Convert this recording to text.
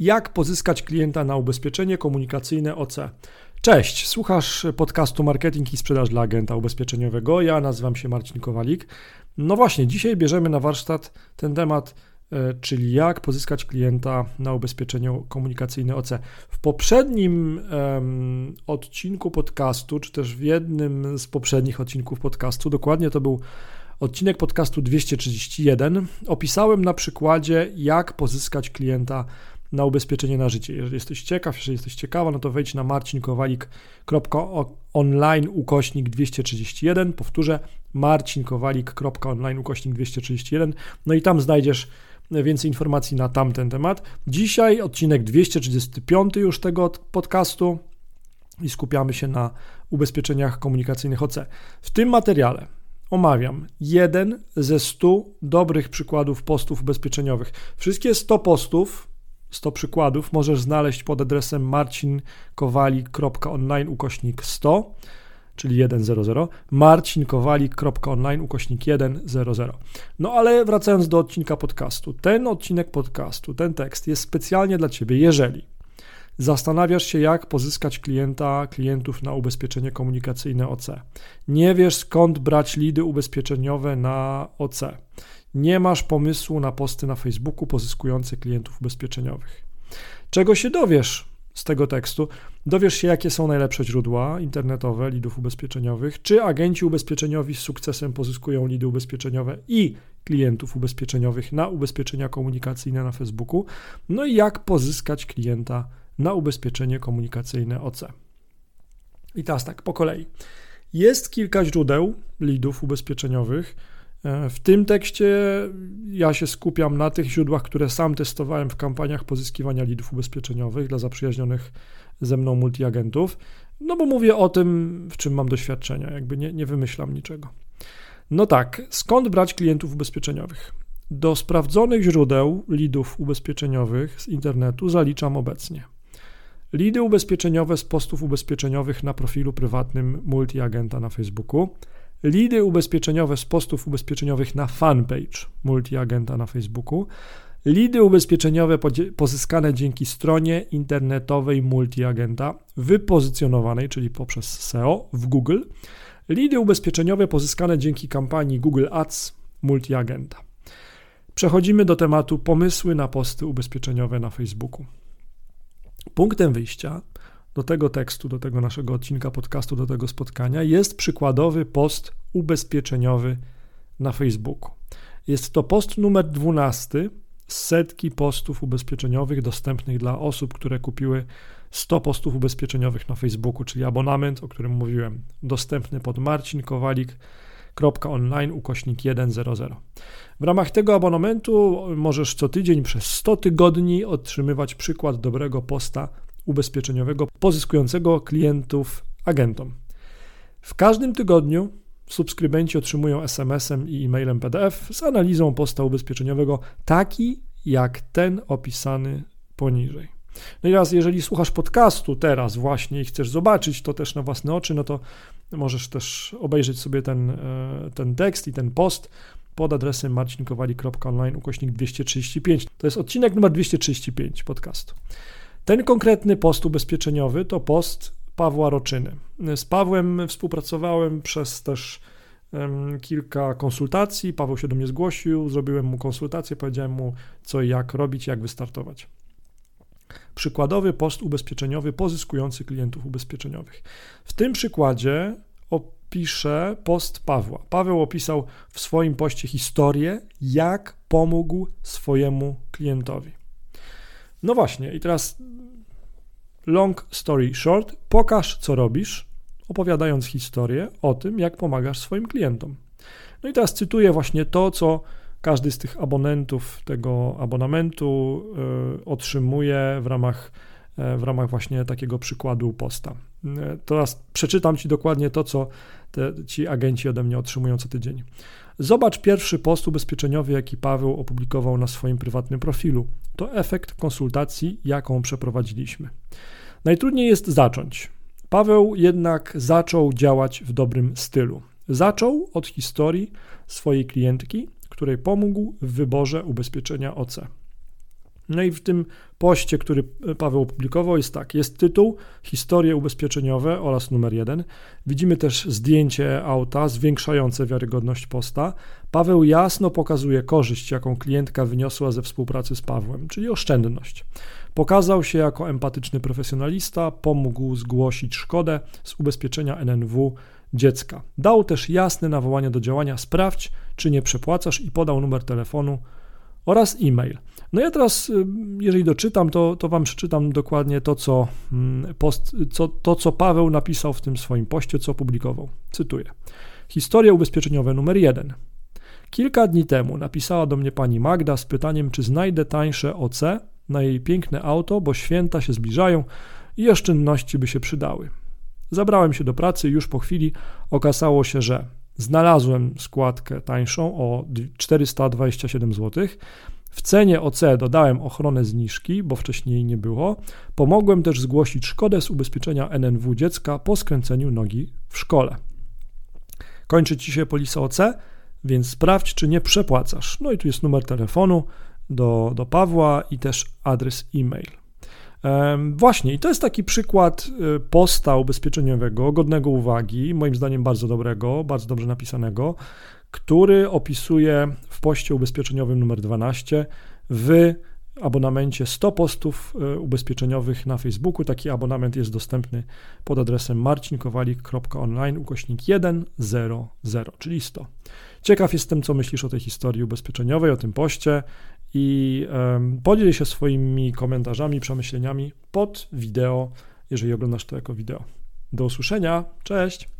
Jak pozyskać klienta na ubezpieczenie komunikacyjne OC? Cześć, słuchasz podcastu Marketing i Sprzedaż dla Agenta Ubezpieczeniowego. Ja nazywam się Marcin Kowalik. No właśnie, dzisiaj bierzemy na warsztat ten temat, e, czyli jak pozyskać klienta na ubezpieczenie komunikacyjne OC. W poprzednim um, odcinku podcastu, czy też w jednym z poprzednich odcinków podcastu, dokładnie to był odcinek podcastu 231, opisałem na przykładzie, jak pozyskać klienta na ubezpieczenie na życie. Jeżeli jesteś ciekaw, jeżeli jesteś ciekawa, no to wejdź na marcinkowalik.online ukośnik 231. Powtórzę, marcinkowalik.online ukośnik 231. No i tam znajdziesz więcej informacji na tamten temat. Dzisiaj odcinek 235 już tego podcastu i skupiamy się na ubezpieczeniach komunikacyjnych OC. W tym materiale omawiam jeden ze 100 dobrych przykładów postów ubezpieczeniowych. Wszystkie 100 postów 100 przykładów możesz znaleźć pod adresem marcinkowalik.online ukośnik 100, czyli 100, marcinkowalik.online ukośnik 100. No ale wracając do odcinka podcastu. Ten odcinek podcastu, ten tekst jest specjalnie dla Ciebie, jeżeli Zastanawiasz się, jak pozyskać klienta, klientów na ubezpieczenie komunikacyjne OC. Nie wiesz, skąd brać lidy ubezpieczeniowe na OC nie masz pomysłu na posty na Facebooku pozyskujące klientów ubezpieczeniowych. Czego się dowiesz z tego tekstu? Dowiesz się, jakie są najlepsze źródła internetowe lidów ubezpieczeniowych, czy agenci ubezpieczeniowi z sukcesem pozyskują lidy ubezpieczeniowe i klientów ubezpieczeniowych na ubezpieczenia komunikacyjne na Facebooku, no i jak pozyskać klienta na ubezpieczenie komunikacyjne OC. I teraz tak, po kolei. Jest kilka źródeł lidów ubezpieczeniowych, w tym tekście ja się skupiam na tych źródłach, które sam testowałem w kampaniach pozyskiwania lidów ubezpieczeniowych dla zaprzyjaźnionych ze mną multiagentów, no bo mówię o tym, w czym mam doświadczenia, jakby nie, nie wymyślam niczego. No tak, skąd brać klientów ubezpieczeniowych? Do sprawdzonych źródeł lidów ubezpieczeniowych z internetu zaliczam obecnie. Lidy ubezpieczeniowe z postów ubezpieczeniowych na profilu prywatnym multiagenta na Facebooku – lidy ubezpieczeniowe z postów ubezpieczeniowych na fanpage multiagenta na Facebooku, lidy ubezpieczeniowe pozyskane dzięki stronie internetowej multiagenta wypozycjonowanej, czyli poprzez SEO w Google, lidy ubezpieczeniowe pozyskane dzięki kampanii Google Ads multiagenta. Przechodzimy do tematu pomysły na posty ubezpieczeniowe na Facebooku. Punktem wyjścia do tego tekstu, do tego naszego odcinka podcastu, do tego spotkania jest przykładowy post ubezpieczeniowy na Facebooku. Jest to post numer 12 z setki postów ubezpieczeniowych dostępnych dla osób, które kupiły 100 postów ubezpieczeniowych na Facebooku, czyli abonament, o którym mówiłem, dostępny pod marcinkowalik.online ukośnik 100. W ramach tego abonamentu możesz co tydzień przez 100 tygodni otrzymywać przykład dobrego posta ubezpieczeniowego pozyskującego klientów agentom. W każdym tygodniu subskrybenci otrzymują SMS-em i e-mailem PDF z analizą posta ubezpieczeniowego, taki jak ten opisany poniżej. No i raz, jeżeli słuchasz podcastu teraz właśnie i chcesz zobaczyć to też na własne oczy, no to możesz też obejrzeć sobie ten, e, ten tekst i ten post pod adresem marcinkowali.online ukośnik 235. To jest odcinek numer 235 podcastu. Ten konkretny post ubezpieczeniowy to post Pawła Roczyny. Z Pawłem współpracowałem przez też kilka konsultacji. Paweł się do mnie zgłosił, zrobiłem mu konsultację, powiedziałem mu co i jak robić, jak wystartować. Przykładowy post ubezpieczeniowy pozyskujący klientów ubezpieczeniowych. W tym przykładzie opiszę post Pawła. Paweł opisał w swoim poście historię, jak pomógł swojemu klientowi. No właśnie, i teraz long story short, pokaż co robisz, opowiadając historię o tym, jak pomagasz swoim klientom. No i teraz cytuję właśnie to, co każdy z tych abonentów tego abonamentu y, otrzymuje w ramach, y, w ramach właśnie takiego przykładu posta. Y, teraz przeczytam Ci dokładnie to, co te, ci agenci ode mnie otrzymują co tydzień. Zobacz pierwszy post ubezpieczeniowy, jaki Paweł opublikował na swoim prywatnym profilu. To efekt konsultacji, jaką przeprowadziliśmy. Najtrudniej jest zacząć. Paweł jednak zaczął działać w dobrym stylu. Zaczął od historii swojej klientki, której pomógł w wyborze ubezpieczenia OC. No i w tym poście, który Paweł opublikował, jest tak: jest tytuł, historie ubezpieczeniowe oraz numer jeden. Widzimy też zdjęcie auta zwiększające wiarygodność posta. Paweł jasno pokazuje korzyść, jaką klientka wyniosła ze współpracy z Pawłem, czyli oszczędność. Pokazał się jako empatyczny profesjonalista, pomógł zgłosić szkodę z ubezpieczenia NNW dziecka. Dał też jasne nawołanie do działania: sprawdź, czy nie przepłacasz, i podał numer telefonu oraz e-mail. No ja teraz, y, jeżeli doczytam, to, to Wam przeczytam dokładnie to co, mm, post, co, to, co Paweł napisał w tym swoim poście, co opublikował. Cytuję. Historia ubezpieczeniowa numer jeden. Kilka dni temu napisała do mnie pani Magda z pytaniem, czy znajdę tańsze OC na jej piękne auto, bo święta się zbliżają i oszczędności by się przydały. Zabrałem się do pracy już po chwili okazało się, że znalazłem składkę tańszą o 427 zł. W cenie OC dodałem ochronę zniżki, bo wcześniej nie było. Pomogłem też zgłosić szkodę z ubezpieczenia NNW dziecka po skręceniu nogi w szkole. Kończy ci się polisa OC, więc sprawdź, czy nie przepłacasz. No i tu jest numer telefonu do, do Pawła i też adres e-mail. Właśnie, i to jest taki przykład y, posta ubezpieczeniowego, godnego uwagi, moim zdaniem bardzo dobrego, bardzo dobrze napisanego, który opisuje w poście ubezpieczeniowym numer 12 w abonamencie 100 postów y, ubezpieczeniowych na Facebooku. Taki abonament jest dostępny pod adresem marcinkowalik.online ukośnik 100, czyli 100. Ciekaw jestem, co myślisz o tej historii ubezpieczeniowej, o tym poście i podziel się swoimi komentarzami, przemyśleniami pod wideo, jeżeli oglądasz to jako wideo. Do usłyszenia, cześć!